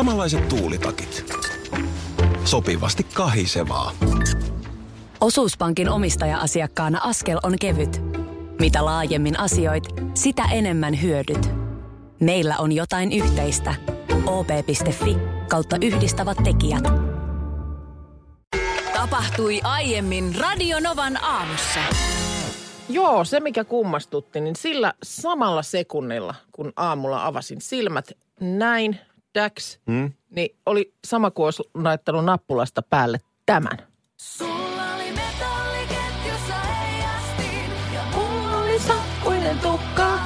Samanlaiset tuulitakit. Sopivasti kahisevaa. Osuuspankin omistaja-asiakkaana askel on kevyt. Mitä laajemmin asioit, sitä enemmän hyödyt. Meillä on jotain yhteistä. op.fi kautta yhdistävät tekijät. Tapahtui aiemmin Radionovan aamussa. Joo, se mikä kummastutti, niin sillä samalla sekunnilla, kun aamulla avasin silmät näin, Dax, hmm? niin oli sama kuin olisi laittanut nappulasta päälle tämän. Sulla oli metalliketjussa heijastin ja Mulla oli sakkuinen tukka.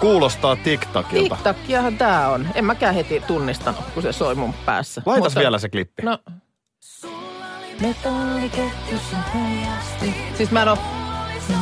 Kuulostaa TikTokilta. TikTokiahan tää on. En mäkään heti tunnistanut, kun se soi mun päässä. Laitas vielä se klippi. No, metalliketjussa heijastin. Siis mä en ole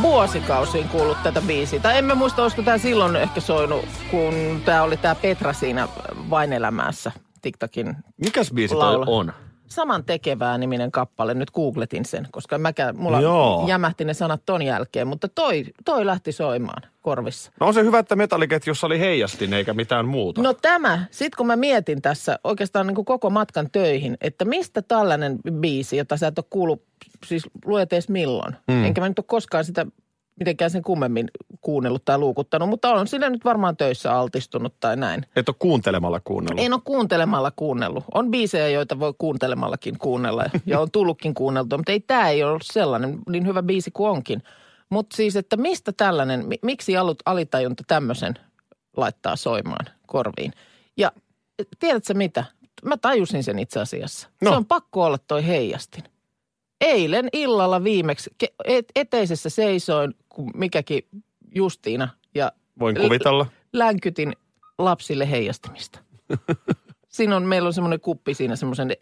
vuosikausiin kuullut tätä biisiä. Tai en mä muista, olisiko tää silloin ehkä soinut, kun tää oli tää Petra siinä Vain elämässä TikTokin Mikäs biisi toi laula. on? Saman tekevää niminen kappale. Nyt googletin sen, koska mäkään, mulla Joo. jämähti ne sanat ton jälkeen. Mutta toi, toi lähti soimaan korvissa. No on se hyvä, että metalliketjussa oli heijastin eikä mitään muuta. No tämä, sit kun mä mietin tässä oikeastaan niin kuin koko matkan töihin, että mistä tällainen biisi, jota sä et ole kuullut, siis luet edes milloin. Mm. Enkä mä nyt ole koskaan sitä mitenkään sen kummemmin kuunnellut tai luukuttanut, mutta on sille nyt varmaan töissä altistunut tai näin. Et ole kuuntelemalla kuunnellut. En ole kuuntelemalla kuunnellut. On biisejä, joita voi kuuntelemallakin kuunnella ja on tullutkin kuunneltua, mutta ei tämä ei ole sellainen niin hyvä biisi kuin onkin. Mutta siis, että mistä tällainen, mi- miksi alut, alitajunta tämmöisen laittaa soimaan korviin? Ja tiedätkö mitä? Mä tajusin sen itse asiassa. No. Se on pakko olla toi heijastin. Eilen illalla viimeksi eteisessä seisoin, kun mikäkin Justiina ja Voin kuvitella. länkytin lapsille heijastimista. Siinä on, meillä on semmoinen kuppi siinä semmoisen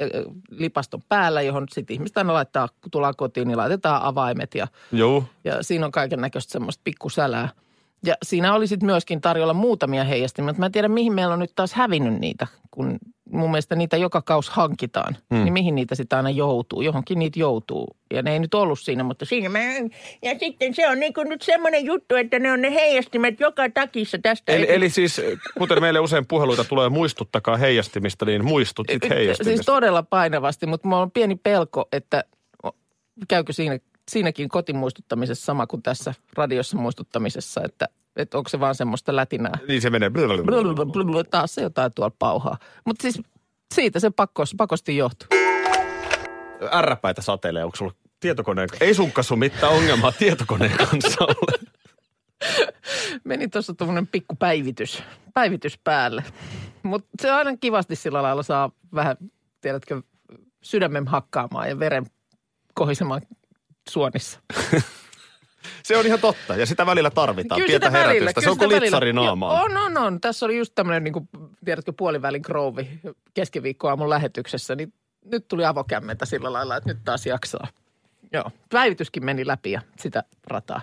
lipaston päällä, johon sitten ihmiset aina laittaa, kun tullaan kotiin, niin laitetaan avaimet ja, Joo. ja siinä on kaiken näköistä semmoista pikkusälää. Ja siinä oli sitten myöskin tarjolla muutamia heijastimia, mutta mä en tiedä mihin meillä on nyt taas hävinnyt niitä, kun mun mielestä niitä joka kaus hankitaan. Hmm. Niin mihin niitä sitten aina joutuu, johonkin niitä joutuu. Ja ne ei nyt ollut siinä, mutta siinä mä... Ja sitten se on niin kuin nyt semmoinen juttu, että ne on ne heijastimet joka takissa tästä. Eli, eli siis, kuten meille usein puheluita tulee, muistuttakaa heijastimista, niin muistut sit heijastimista. Siis todella painavasti, mutta mulla on pieni pelko, että käykö siinä, siinäkin kotimuistuttamisessa sama kuin tässä radiossa muistuttamisessa, että, että onko se vaan semmoista lätinää. Niin se menee. Blablabla, Taas se jotain tuolla pauhaa. Mutta siis siitä se pakkos, pakosti johtuu. Ärräpäitä satelee, onko sulla tietokoneen? Ei sunkaan sun mitään ongelmaa tietokoneen kanssa ole. Meni tuossa tuommoinen pikku päivitys, päivitys päälle. Mutta se aina kivasti sillä lailla saa vähän, tiedätkö, sydämen hakkaamaan ja veren kohisemaan suonissa. Se on ihan totta. Ja sitä välillä tarvitaan. Pientä sitä välillä, herätystä. Se kyllä on kuin välillä. litsari naamaan. Joo, On, on, on. Tässä oli just tämmöinen, niin kuin, tiedätkö, puolivälin krouvi keskiviikkoaamun lähetyksessä, niin nyt tuli avokämmentä sillä lailla, että nyt taas jaksaa. Joo, päivityskin meni läpi ja sitä rataa.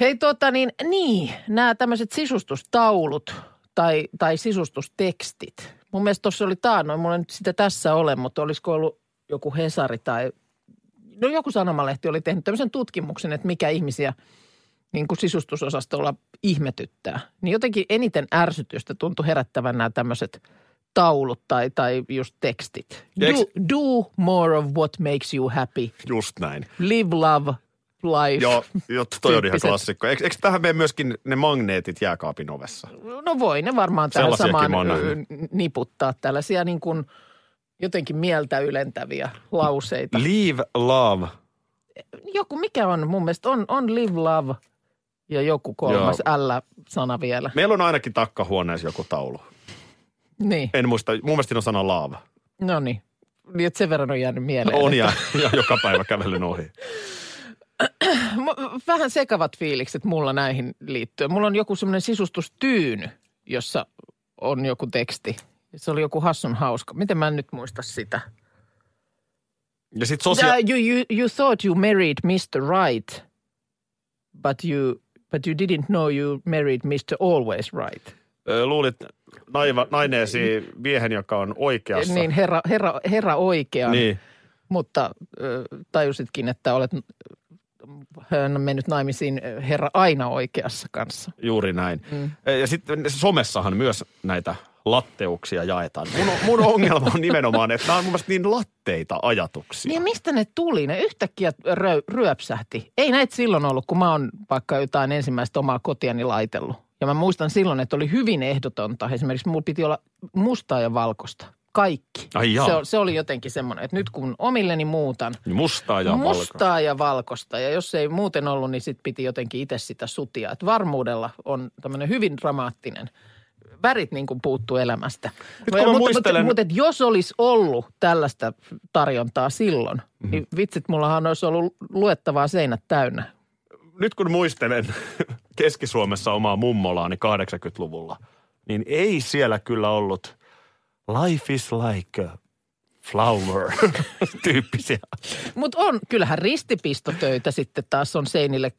Hei tota niin, niin, nämä tämmöiset sisustustaulut tai, tai sisustustekstit. Mun mielestä tuossa oli taannoin, mulla ei nyt sitä tässä ole, mutta olisiko ollut joku Hesari tai no joku sanomalehti oli tehnyt tämmöisen tutkimuksen, että mikä ihmisiä niin kuin sisustusosastolla ihmetyttää. Niin jotenkin eniten ärsytystä tuntui herättävän nämä tämmöiset taulut tai, tai just tekstit. Do, do more of what makes you happy. Just näin. Live, love, life. Joo, jo, toi on ihan klassikko. Eikö, eikö tähän mene myöskin ne magneetit jääkaapin ovessa? No voi ne varmaan tähän samaan niputtaa. Tällaisia niin kuin jotenkin mieltä ylentäviä lauseita. Leave love. Joku, mikä on mun mielestä, on, on live, love ja joku kolmas L-sana vielä. Meillä on ainakin takkahuoneessa joku taulu. Niin, En muista, mun mielestä siinä on sana love. no niin. Niin, että sen verran on jäänyt mieleen. On ja, ja joka päivä kävelyn ohi. Vähän sekavat fiilikset mulla näihin liittyen. Mulla on joku semmoinen sisustustyyny, jossa on joku teksti. Se oli joku hassun hauska. Miten mä en nyt muista sitä? Ja sit sosia- you, you, you thought you married Mr. Right, but you, but you didn't know you married Mr. Always Right. Luulit naiva, naineesi miehen, joka on oikeassa. Niin, herra, herra, herra oikean. Niin. Mutta tajusitkin, että olet hän on mennyt naimisiin herra aina oikeassa kanssa. Juuri näin. Mm. Ja sitten somessahan myös näitä latteuksia jaetaan. Mun, mun ongelma on nimenomaan, että nämä on mun mielestä niin latteita ajatuksia. Niin mistä ne tuli? Ne yhtäkkiä rö, ryöpsähti. Ei näitä silloin ollut, kun mä oon vaikka jotain ensimmäistä omaa kotiani laitellut. Ja mä muistan silloin, että oli hyvin ehdotonta. Esimerkiksi mulla piti olla mustaa ja valkoista. Kaikki. Ai jaa. se, se oli jotenkin semmoinen, että nyt kun omilleni muutan, Mustaa ja valkoista. mustaa ja valkoista. Ja jos ei muuten ollut, niin sit piti jotenkin itse sitä sutia. Et varmuudella on tämmöinen hyvin dramaattinen. Värit niin kuin puuttuu elämästä. Nyt kun mä mutta, muistelen- mutta, mutta jos olisi ollut tällaista tarjontaa silloin, Mhm. mm-hmm. niin vitsit, mullahan olisi ollut luettavaa seinät täynnä. Nyt kun muistelen Keski-Suomessa omaa mummolaani 80-luvulla, niin ei siellä kyllä ollut life is like a flower tyyppisiä. Mutta on, kyllähän ristipistotöitä sitten taas on seinille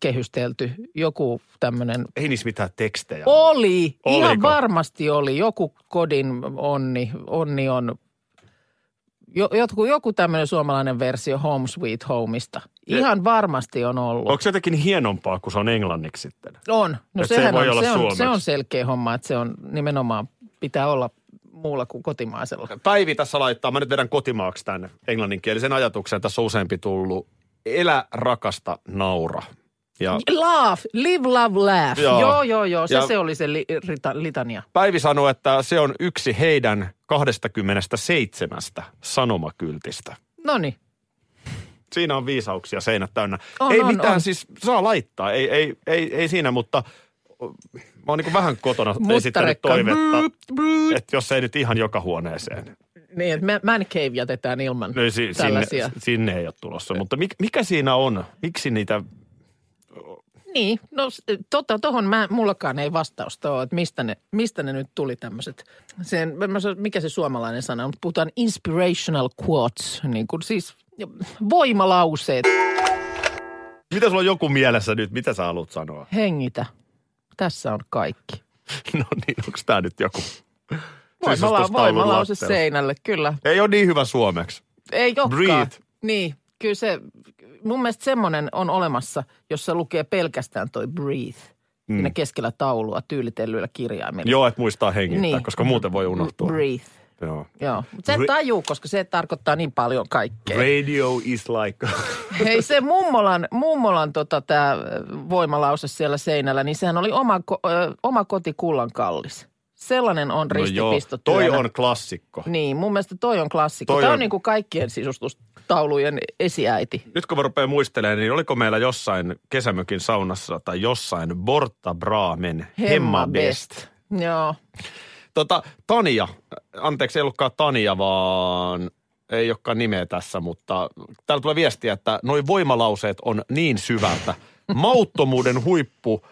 kehystelty. Joku tämmöinen Ei niissä mitään tekstejä. Oli, ihan Oliko? varmasti oli. Joku kodin onni, onni on, jo, joku, joku tämmöinen suomalainen versio Home Sweet Homeista. Ihan varmasti on ollut. Onko se jotenkin hienompaa, kun se on englanniksi sitten? On. No Et se sehän voi on, olla se, on, se on selkeä homma, että se on nimenomaan, pitää olla muulla kuin kotimaisella. Päivi tässä laittaa, mä nyt vedän kotimaaksi tämän englanninkielisen ajatuksen. Tässä on useampi tullut. Elä, rakasta, naura. Ja Laugh, live, love, laugh. Joo. Joo, joo, joo. Se, Ja- se oli se li, rita, litania. Päivi sanoi, että se on yksi heidän 27 sanomakyltistä. No niin. Siinä on viisauksia seinät täynnä. On, ei on, mitään, on. siis saa laittaa, ei, ei, ei, ei siinä, mutta mä oon niin vähän kotona esittänyt toivetta, että jos ei nyt ihan joka huoneeseen, Niin, että mä- man cave jätetään ilman niin si, sinne, tällaisia. sinne ei ole tulossa. Mutta mikä, mikä siinä on? Miksi niitä, Niin, no tota, tohon mä, mullakaan ei vastausta ole, että mistä ne, mistä ne nyt tuli tämmöiset. Sen, mä sanon, mikä se suomalainen sana on, puhutaan inspirational quotes, niin kuin siis voimalauseet. mitä sulla on joku mielessä nyt, mitä sä haluat sanoa? Hengitä. Tässä on kaikki. No niin, onko tämä nyt joku Voimala, voimalause latteus? seinälle, kyllä. Ei ole niin hyvä suomeksi. Ei olekaan. Breathe. Niin, kyllä se, mun mielestä semmoinen on olemassa, jossa lukee pelkästään toi breathe. Mm. Siinä keskellä taulua tyylitellyillä kirjaimilla. Joo, että muistaa hengittää, Niin. koska muuten voi unohtua. Breathe. Joo. Joo, mutta et Re- tajuu, koska se tarkoittaa niin paljon kaikkea. Radio is like... Hei se mummolan, mummolan tota, tämä voimalause siellä seinällä, niin sehän oli oma, ko- ö, oma koti kullan kallis. Sellainen on No ristipistotyönä. toi on klassikko. Niin, mun mielestä toi on klassikko. Toi Tämä on, on- niin kuin kaikkien sisustustaulujen esiäiti. Nyt kun mä rupean muistelemaan, niin oliko meillä jossain kesämökin saunassa tai jossain Borta Bramen Hemma Best. Joo. Tota, Tania, anteeksi ei ollutkaan Tania, vaan ei olekaan nimeä tässä, mutta täällä tulee viestiä, että noi voimalauseet on niin syvältä. Mauttomuuden huippu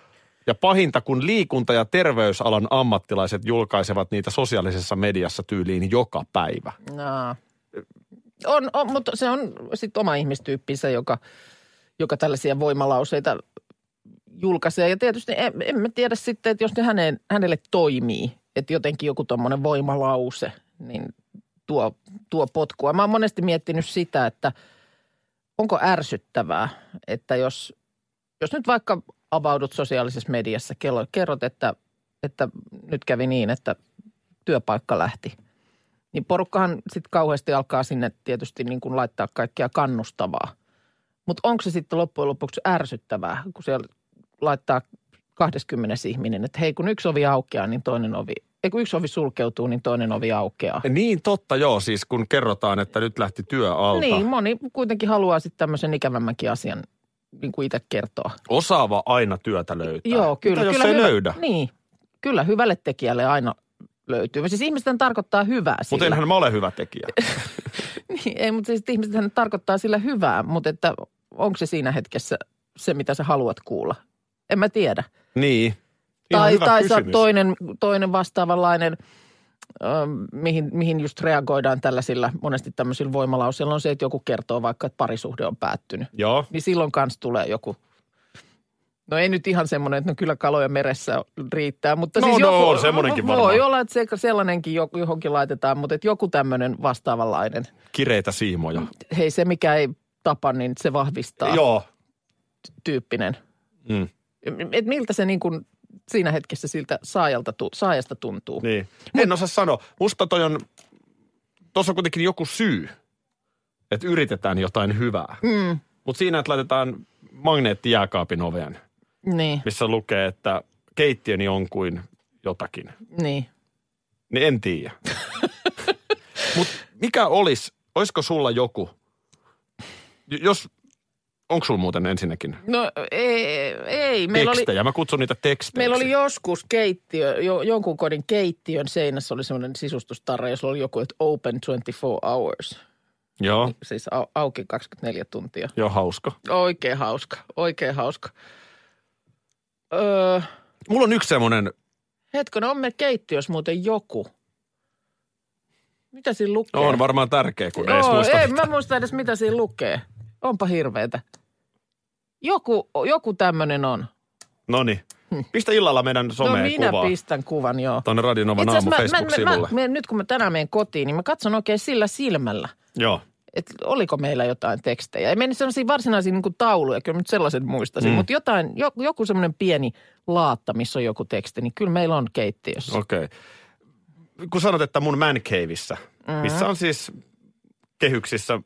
ja pahinta, kun liikunta- ja terveysalan ammattilaiset julkaisevat niitä sosiaalisessa mediassa tyyliin joka päivä. No. On, on, mutta se on sitten oma ihmistyyppinsä, joka, joka tällaisia voimalauseita julkaisee. Ja tietysti en, en mä tiedä sitten, että jos ne häneen, hänelle toimii, että jotenkin joku tuommoinen voimalause, niin tuo, tuo potkua. Mä oon monesti miettinyt sitä, että onko ärsyttävää, että jos, jos nyt vaikka avaudut sosiaalisessa mediassa, kello, kerrot, että, että nyt kävi niin, että työpaikka lähti – niin porukkahan sitten kauheasti alkaa sinne tietysti niin kuin laittaa kaikkea kannustavaa. Mutta onko se sitten loppujen lopuksi ärsyttävää, kun siellä laittaa 20 ihminen, että hei kun yksi ovi aukeaa, niin toinen ovi, ei kun yksi ovi sulkeutuu, niin toinen ovi aukeaa. Niin totta joo, siis kun kerrotaan, että nyt lähti työ alta. Niin, moni kuitenkin haluaa sitten tämmöisen ikävämmänkin asian niin kuin itse kertoa. Osaava aina työtä löytää. Joo, kyllä. Mitä jos kyllä ei hyvä, löydä? Niin, kyllä hyvälle tekijälle aina löytyy. Siis ihmisten tarkoittaa hyvää Mutta sillä. enhän mä ole hyvä tekijä. Niin, ei, mutta siis ihmisethän tarkoittaa sillä hyvää, mutta että onko se siinä hetkessä se, mitä sä haluat kuulla? En mä tiedä. niin. Tai tai kysymys. toinen, toinen vastaavanlainen, mihin, mihin just reagoidaan tällaisilla monesti tämmöisillä voimalauseilla on se, että joku kertoo vaikka, että parisuhde on päättynyt. Joo. Niin silloin kanssa tulee joku, no ei nyt ihan semmoinen, että no kyllä kaloja meressä riittää, mutta No, siis no, joku, on semmonenkin voi varmaan. olla, että se, sellainenkin jo- johonkin laitetaan, mutta että joku tämmöinen vastaavanlainen – Kireitä siimoja. hei se mikä ei tapa, niin se vahvistaa Joo. tyyppinen. Mm. Et miltä se niin kuin siinä hetkessä siltä saajalta, saajasta tuntuu. Niin. En osaa sanoa. Musta toi on, tuossa on kuitenkin joku syy, että yritetään jotain hyvää. Mm, Mutta siinä, että laitetaan magneetti jääkaapin oveen, niin, missä lukee, että keittiöni on kuin jotakin. niin. Niin en tiedä. Mutta mikä olisi, olisiko sulla joku, jos, onko sulla muuten ensinnäkin No ei, ei. Meillä oli, tekstejä? Mä kutsun niitä tekstejä. meillä oli joskus keittiö, jo, jonkun kodin keittiön seinässä oli semmoinen sisustustarra, jossa oli joku, että open 24 hours. Joo, Siis au, auki 24 tuntia. joo hauska. Oikein hauska, oikein hauska. Öö, Mulla on yksi semmoinen, hetkinen, on me keittiössä muuten joku. Mitä siinä lukee? on varmaan tärkeä, kun ei edes muista. ei, mitä. mä muista edes mitä siinä lukee. Onpa hirveetä. Joku, joku tämmöinen on. No niin. Pistä illalla meidän no someen minä kuvaa. pistän kuvan, joo. Tuonne Radionovan aamu mä, Facebook-sivulle. mä, mä, nyt kun mä tänään menen kotiin, niin mä katson oikein sillä silmällä, Joo. että oliko meillä jotain tekstejä. Ei meni sellaisia varsinaisia niin tauluja, kyllä nyt sellaisen muistaisin, Mm. mm. mutta jotain, joku, joku semmoinen pieni laatta, missä on joku teksti, niin kyllä meillä on keittiössä. Okei. Okay. Kun sanot, että mun man caveissa, mm-hmm. missä on siis kehyksissä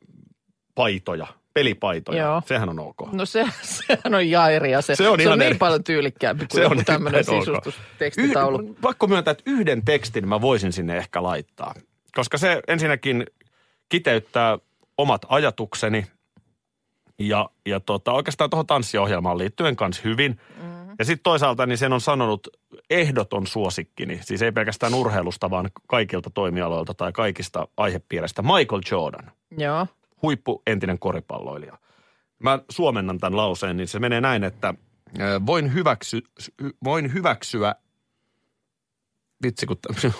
paitoja, pelipaitoja, Joo. sehän on ok. No se, sehän on jairi ja se, Se on se ihan on niin eri- paljon tyylikkäämpi kuin Se on tämmöinen sisustustekstitaulu. Yh- pakko myöntää, että yhden tekstin mä voisin sinne ehkä laittaa. Koska se ensinnäkin kiteyttää omat ajatukseni ja, ja tota, oikeastaan tuohon tanssiohjelmaan liittyen kanssa hyvin. Mm-hmm. Ja sitten toisaalta niin sen on sanonut ehdoton suosikkini, siis ei pelkästään urheilusta, vaan kaikilta toimialoilta tai kaikista aihepiireistä. Michael Jordan, Joo. Huippu entinen koripalloilija. Mä suomennan tämän lauseen, niin se menee näin, että voin, hyväksy, voin hyväksyä Vitsi, kun tämmöisen...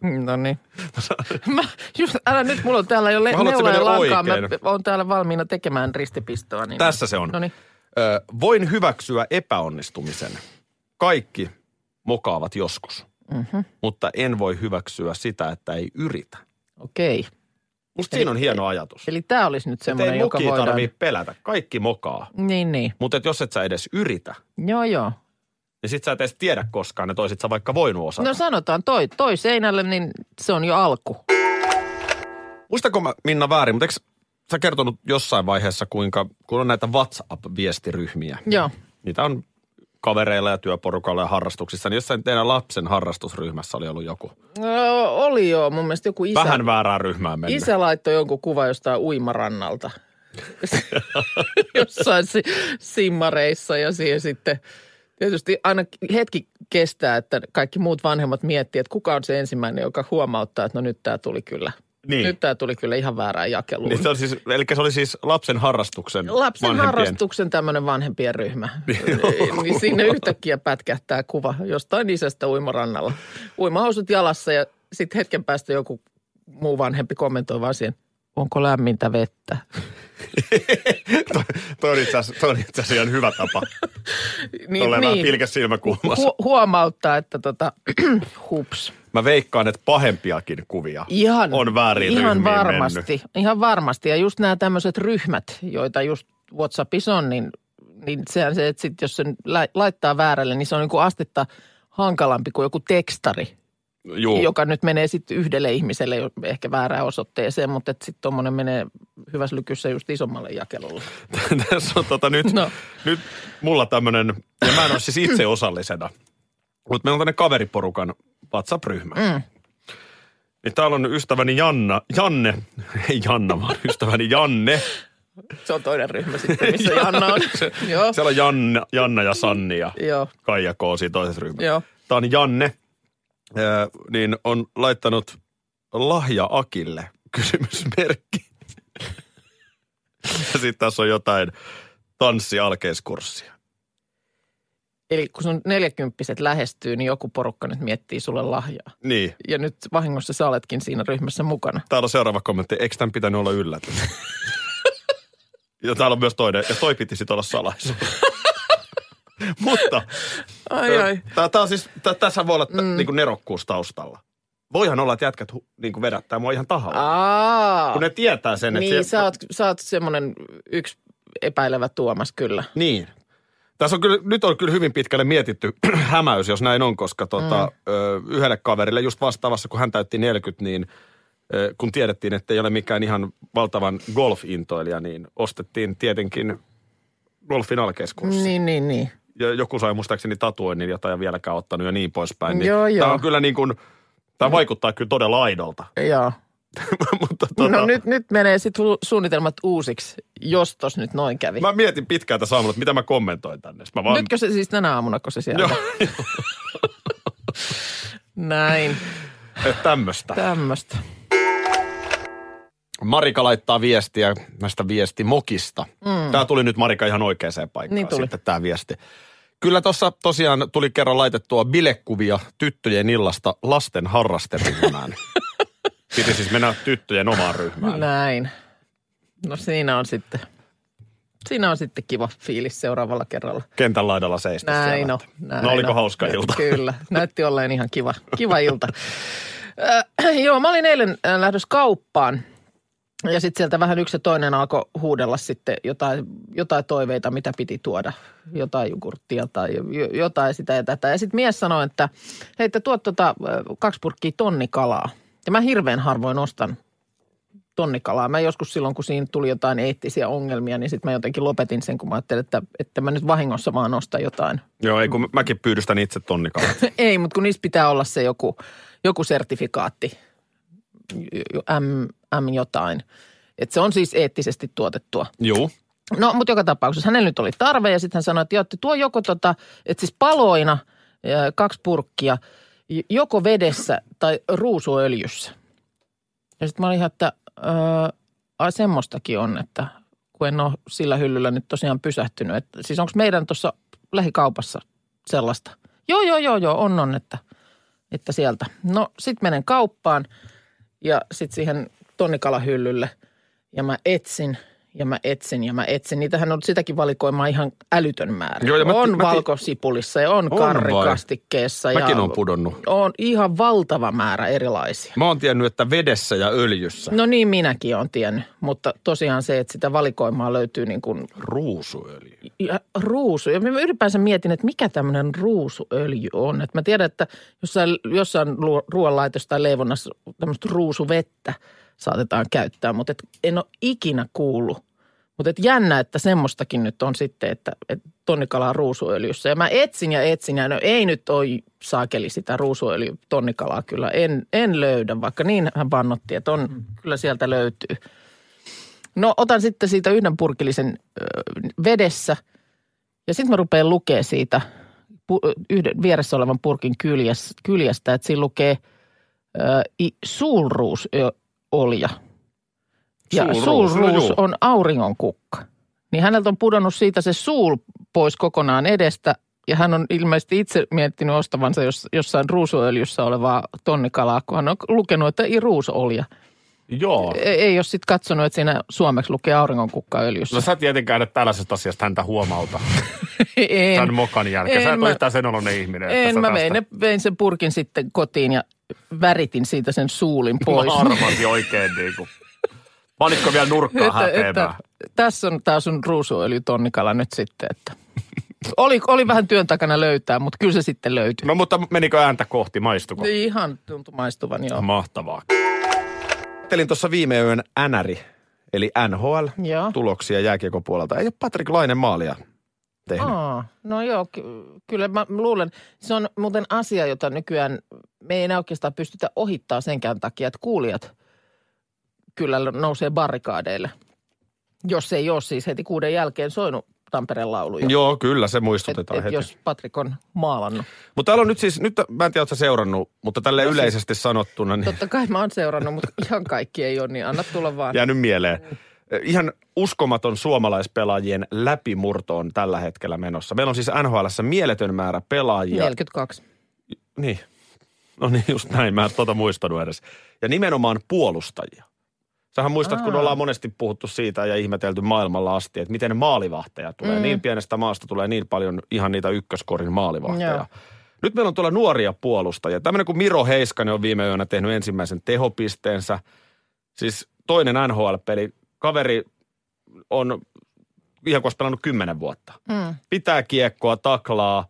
No niin. Mä, just, älä nyt, mulla on täällä jo le- Mä haluan, että se neula ja menee lankaa. Mä oon täällä valmiina tekemään ristipistoa. Niin Tässä se on. Ö, voin hyväksyä epäonnistumisen. Kaikki mokaavat joskus, Mhm. mutta en voi hyväksyä sitä, että ei yritä. Okei. Musta siinä on hieno ajatus. Eli tämä olisi nyt semmoinen, ei joka voidaan... tarvii pelätä. Kaikki mokaa. Niin, niin. Mutta jos et sä edes yritä, Joo, joo. niin sit sä et edes tiedä koskaan, että oisit sä vaikka voinut osata. No sanotaan toi, toi seinälle, niin se on jo alku. Muistako mä, Minna väärin, mutta eikö sä kertonut jossain vaiheessa, kuinka, kun on näitä WhatsApp-viestiryhmiä, Joo. niitä on kavereilla ja työporukalla ja harrastuksissa, niin jossain teidän lapsen harrastusryhmässä oli ollut joku. No, oli jo mun mielestä joku isä. Vähän väärään ryhmään mennyt. Isä laittoi jonkun kuva jostain uimarannalta. jossain si- simmareissa ja siihen sitten tietysti aina hetki kestää, että kaikki muut vanhemmat miettii, että kuka on se ensimmäinen, joka huomauttaa, että no nyt tämä tuli kyllä. Niin. Nyt tämä tuli kyllä ihan väärään jakeluun. Niin se, on siis, eli se oli siis lapsen harrastuksen Lapsen vanhempien. harrastuksen tämmöinen vanhempien ryhmä. niin sinne yhtäkkiä pätkähtää kuva jostain isästä uimarannalla. Uimahousut jalassa ja sitten hetken päästä joku muu vanhempi kommentoi vaan siihen, onko lämmintä vettä? toi, toi, on itse asiassa, ihan hyvä tapa. Niin, Tulee vähän pilkäs silmä kuumassa. Hu- huomauttaa, että tota, hups. Mä veikkaan, että pahempiakin kuvia Ihan, on väärin ihan varmasti, mennyt. ihan varmasti. Ja just nämä tämmöiset ryhmät, joita just WhatsAppissa on, niin, niin sehän se, että sit jos sen lai- laittaa väärälle, niin se on niin kuin astetta hankalampi kuin joku tekstari, Juu. joka nyt menee sitten yhdelle ihmiselle ehkä väärään osoitteeseen, mutta sitten tuommoinen menee hyvässä lykyssä just isommalle jakelulle. Tässä on tota nyt, no. Nyt mulla tämmönen, ja mä en ole siis itse osallisena, mutta meillä on tämmöinen kaveriporukan WhatsApp-ryhmä. Mm. Niin täällä on ystäväni Janna, Janne, ei Janna, vaan ystäväni Janne. Se on toinen ryhmä sitten, missä Janna on. Joo, Siellä on Janna, Janna ja Sanni ja joo, Kaija K. siinä toisessa ryhmässä. joo. Tämä on Janne, ää, niin on laittanut lahja Akille kysymysmerkki. ja sitten tässä on jotain tanssi-alkeiskurssia. Eli kun sun neljäkymppiset lähestyy, niin joku porukka nyt miettii sulle lahjaa. Niin. Ja nyt vahingossa sä oletkin siinä ryhmässä mukana. Täällä on seuraava kommentti. Eikö tämän pitänyt olla yllätys? ja täällä on myös toinen. Ja toi piti sitten olla salaisuus. Mutta Ai ai. Tää, tää on siis, tää, tässä voi olla mm. niinku nerokkuus taustalla. Voihan olla, että jätkät hu, niinku vedättää mua ihan tahalla. Aa. Kun ne tietää sen, että... Niin, sä oot, sä oot semmoinen yksi epäilevä Tuomas kyllä. Niin. Tässä on kyllä, nyt on kyllä hyvin pitkälle mietitty hämäys, jos näin on, koska tota, mm. ö, yhdelle kaverille just vastaavassa, kun hän täytti 40, niin ö, kun tiedettiin, että ei ole mikään ihan valtavan golf-intoilija, niin ostettiin tietenkin golfin alkeiskurssi. Niin, niin, niin. Ja joku sai muistaakseni tatuoinnin, jota ei vieläkään ottanut ja niin poispäin. Niin Joo, joo. Tämä on kyllä niin kuin, tämä vaikuttaa kyllä todella aidolta. Joo. Mutta tota, No nyt, nyt menee sitten suunnitelmat uusiksi, jos tos nyt noin kävi. Mä mietin pitkään tässä aamulla, että mitä mä kommentoin tänne. Mä vaan, Nytkö se siis tänä aamuna, kun se sieltä? Joo, Näin, että tämmöistä. Marika laittaa viestiä näistä viestimokista. Mm. Tämä tuli nyt Marika ihan oikeaan paikkaan Niin tuli. sitten tämä viesti. Kyllä tuossa tosiaan tuli kerran laitettua bilekuvia tyttöjen illasta lasten harrasteryhmään. Piti siis mennä tyttöjen omaan ryhmään. Näin. No siinä on sitten, siinä on sitten kiva fiilis seuraavalla kerralla. Kentän laidalla seistä Näin on. Näin no oliko on. hauska ilta? Kyllä, näytti olleen ihan kiva, kiva ilta. Äh, joo, mä olin eilen äh, lähdössä kauppaan. Ja sitten sieltä vähän yksi ja toinen alkoi huudella sitten jotain, jotain toiveita, mitä piti tuoda. Jotain jogurttia tai jo- jotain sitä ja tätä. Ja sitten mies sanoi, että hei, että tuot tota, kaksi purkkiä tonnikalaa. Ja mä hirveän harvoin ostan tonnikalaa. Mä joskus silloin, kun siinä tuli jotain eettisiä ongelmia, niin sitten mä jotenkin lopetin sen, kun mä ajattelin, että, että mä nyt vahingossa vaan ostan jotain Joo, ei kun mäkin pyydystän itse tonnikalat. ei, mutta kun niissä pitää olla se joku, joku sertifikaatti, M, M jotain. Että se on siis eettisesti tuotettua. Joo. No, mutta joka tapauksessa hänellä nyt oli tarve ja sitten hän sanoi, että joo, tuo joko tota, että siis paloina kaksi purkkia, joko vedessä tai ruusuöljyssä. Ja sitten mä olin ihan, että ai semmoistakin on, että kun en ole sillä hyllyllä nyt tosiaan pysähtynyt. Että, siis onko meidän tuossa lähikaupassa sellaista? Joo, joo, joo, joo, on, on, että, että sieltä. No, sitten menen kauppaan ja sitten siihen tonnikalahyllylle ja mä etsin ja mä etsin ja mä etsin. Niitähän on sitäkin valikoimaa ihan älytön määrä. Joo, ja mä- on mä valkosipulissa ja on, On vai? karrikastikkeessa. Mäkin ja on pudonnut. On ihan valtava määrä erilaisia. Mä oon tiennyt, että vedessä ja öljyssä. No niin minäkin olen tiennyt, mutta tosiaan se, että sitä valikoimaa löytyy niin kuin Ruusuöljy. ja ruusu. Ja mä ylipäänsä mietin, että mikä tämmöinen ruusuöljy on. Että mä tiedän, että jossain, jossain ruoanlaitossa tai leivonnassa tämmöistä ruusuvettä saatetaan käyttää, mutta et en ole ikinä kuullut. Mutta et jännä, että semmoistakin nyt on sitten, että, että tonnikalaa ruusuöljyssä. Ja mä etsin ja etsin ja no ei nyt ole saakeli sitä ruusuöljy tonnikalaa kyllä. En, en löydä, vaikka niin hän vannotti, että on, kyllä sieltä löytyy. No otan sitten siitä yhden purkillisen ö, vedessä ja sitten mä rupean lukea siitä pu, yhden vieressä olevan purkin kyljäs, kyljästä, että siinä lukee i, suulruusolja. Ja Suulruus, suulruus, no on auringonkukka. Niin häneltä on pudonnut siitä se suul pois kokonaan edestä ja hän on ilmeisesti itse miettinyt ostavansa jos, jossain ruusuöljyssä olevaa tonnikalaa, kun hän on lukenut, että ei ruusolja. Joo. Ei, ei ole sitten katsonut, että siinä suomeksi lukee auringonkukkaöljyssä. No sä tietenkään et tällaisesta asiasta häntä huomauta en, tämän mokan jälkeen. Sä En et mä- ole yhtään sen oloinen ihminen. en sä mä vein, ne, vein sen purkin sitten kotiin ja väritin siitä sen suulin pois. Mä arvasin oikein niin kuin. Panitko vielä nurkkaa että, että, häpeämään? tässä on tää sun ruusuöljytonnikala nyt sitten, että oli, oli vähän työn takana löytää, mutta kyllä se sitten löytyi. No mutta menikö ääntä kohti, maistuko? Ihan tuntui maistuvan, joo. Mahtavaa. Ajattelin tuossa viime yön NRI, eli NHL, Joo. tuloksia jääkiekon puolelta. Ei ole Patrick Lainen maalia tehnyt. Aa, no joo, ky- kyllä mä luulen. Se on muuten asia, jota nykyään me ei enää oikeastaan pystytä ohittaa senkään takia, että kuulijat kyllä nousee barrikaadeille. Jos ei ole siis heti kuuden jälkeen soinut Tampereen laulu jo. Joo, kyllä se Et, muistutetaan et heti. jos Patrik on maalannut. Mutta täällä on nyt siis, nyt mä en tiedä, ootko seurannut, mutta tälle No siis- yleisesti sanottuna, niin Totta kai mä oon seurannut, mutta ihan kaikki ei ole, niin anna tulla vaan. jäänyt mieleen. Ihan uskomaton suomalaispelaajien läpimurto on tällä hetkellä menossa. Meillä on siis NHLssä mieletön määrä pelaajia. 42. Niin. No niin, just näin. Mä en tota muistanut edes. Ja nimenomaan puolustajia. Sähän muistat, kun Aa. ollaan monesti puhuttu siitä ja ihmetelty maailmalla asti, että miten maalivahteja tulee. Mm. Niin pienestä maasta tulee niin paljon ihan niitä ykköskorin maalivahteja. Joo. Nyt meillä on tuolla nuoria puolustajia. Tämmöinen kuin Miro Heiskanen on viime yönä tehnyt ensimmäisen tehopisteensä. Siis toinen NHL-peli. Kaveri on ihan kuin olisi pelannut kymmenen vuotta. Mm. Pitää kiekkoa, taklaa,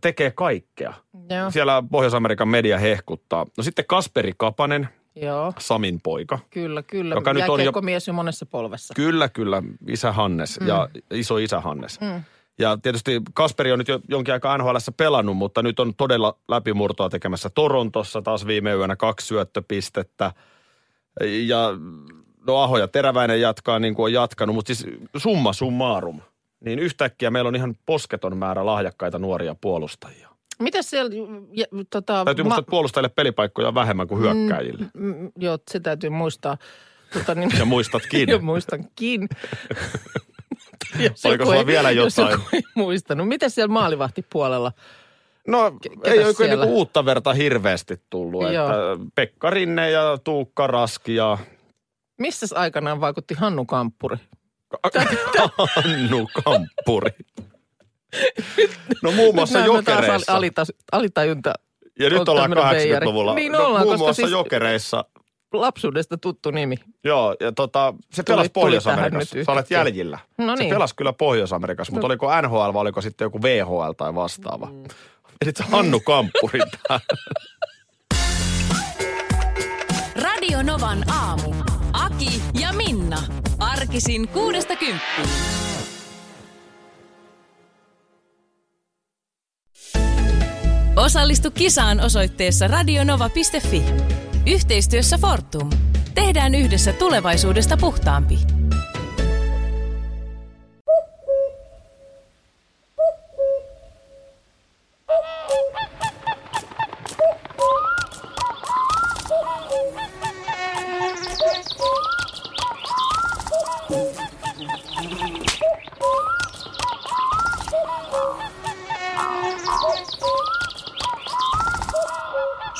tekee kaikkea. Joo. Siellä Pohjois-Amerikan media hehkuttaa. No sitten Kasperi Kapanen, Joo, Samin poika. kyllä, kyllä. Joka nyt on jo- mies jo monessa polvessa. Kyllä, kyllä, isä Hannes mm. ja iso isä Hannes. Mm. Ja tietysti Kasperi on nyt jo jonkin aikaa nhl pelannut, mutta nyt on todella läpimurtoa tekemässä Torontossa taas viime yönä kaksi syöttöpistettä. Ja no Aho ja Teräväinen jatkaa niin kuin on jatkanut, mutta siis summa summarum. Niin yhtäkkiä meillä on ihan posketon määrä lahjakkaita nuoria puolustajia. Mitäs siellä, ja, tota, Täytyy muistaa, että puolustajille pelipaikkoja on vähemmän kuin hyökkäjille. mm, joo, se täytyy muistaa. Tota, niin, Ja muistatkin. Joo, muistankin. Jos Oliko sulla ei- vielä Jos jotain? joku ei muistanut. Mitä siellä maalivahtipuolella? No ketäs ei ole niinku uutta verta hirveästi tullut. Joo. Että Pekka Rinne ja Tuukka Raski ja Missä aikanaan vaikutti Hannu Kamppuri? Hannu Kamppuri. No muun muassa Nyt näemme taas jokereissa. ali- alita- alitajunta ja nyt ollaan tämmönen veijari. 80-luvulla. Niin no, ollaan, muun koska muassa siis- jokereissa. lapsuudesta tuttu nimi. Joo, ja tota, se Tuli- pelasi Pohjois-Amerikassa. Sä olet jäljillä. No Se niin. pelasi kyllä Pohjois-Amerikassa, mutta oliko NHL vai oliko sitten joku VHL tai vastaava? Mm. Eli se Hannu Kamppuri täällä. Radio Novan aamu. Ja Minna. Arkisin kuudesta kymppiin. Osallistu kisaan osoitteessa radionova.fi. Yhteistyössä Fortum. Tehdään yhdessä tulevaisuudesta puhtaampi.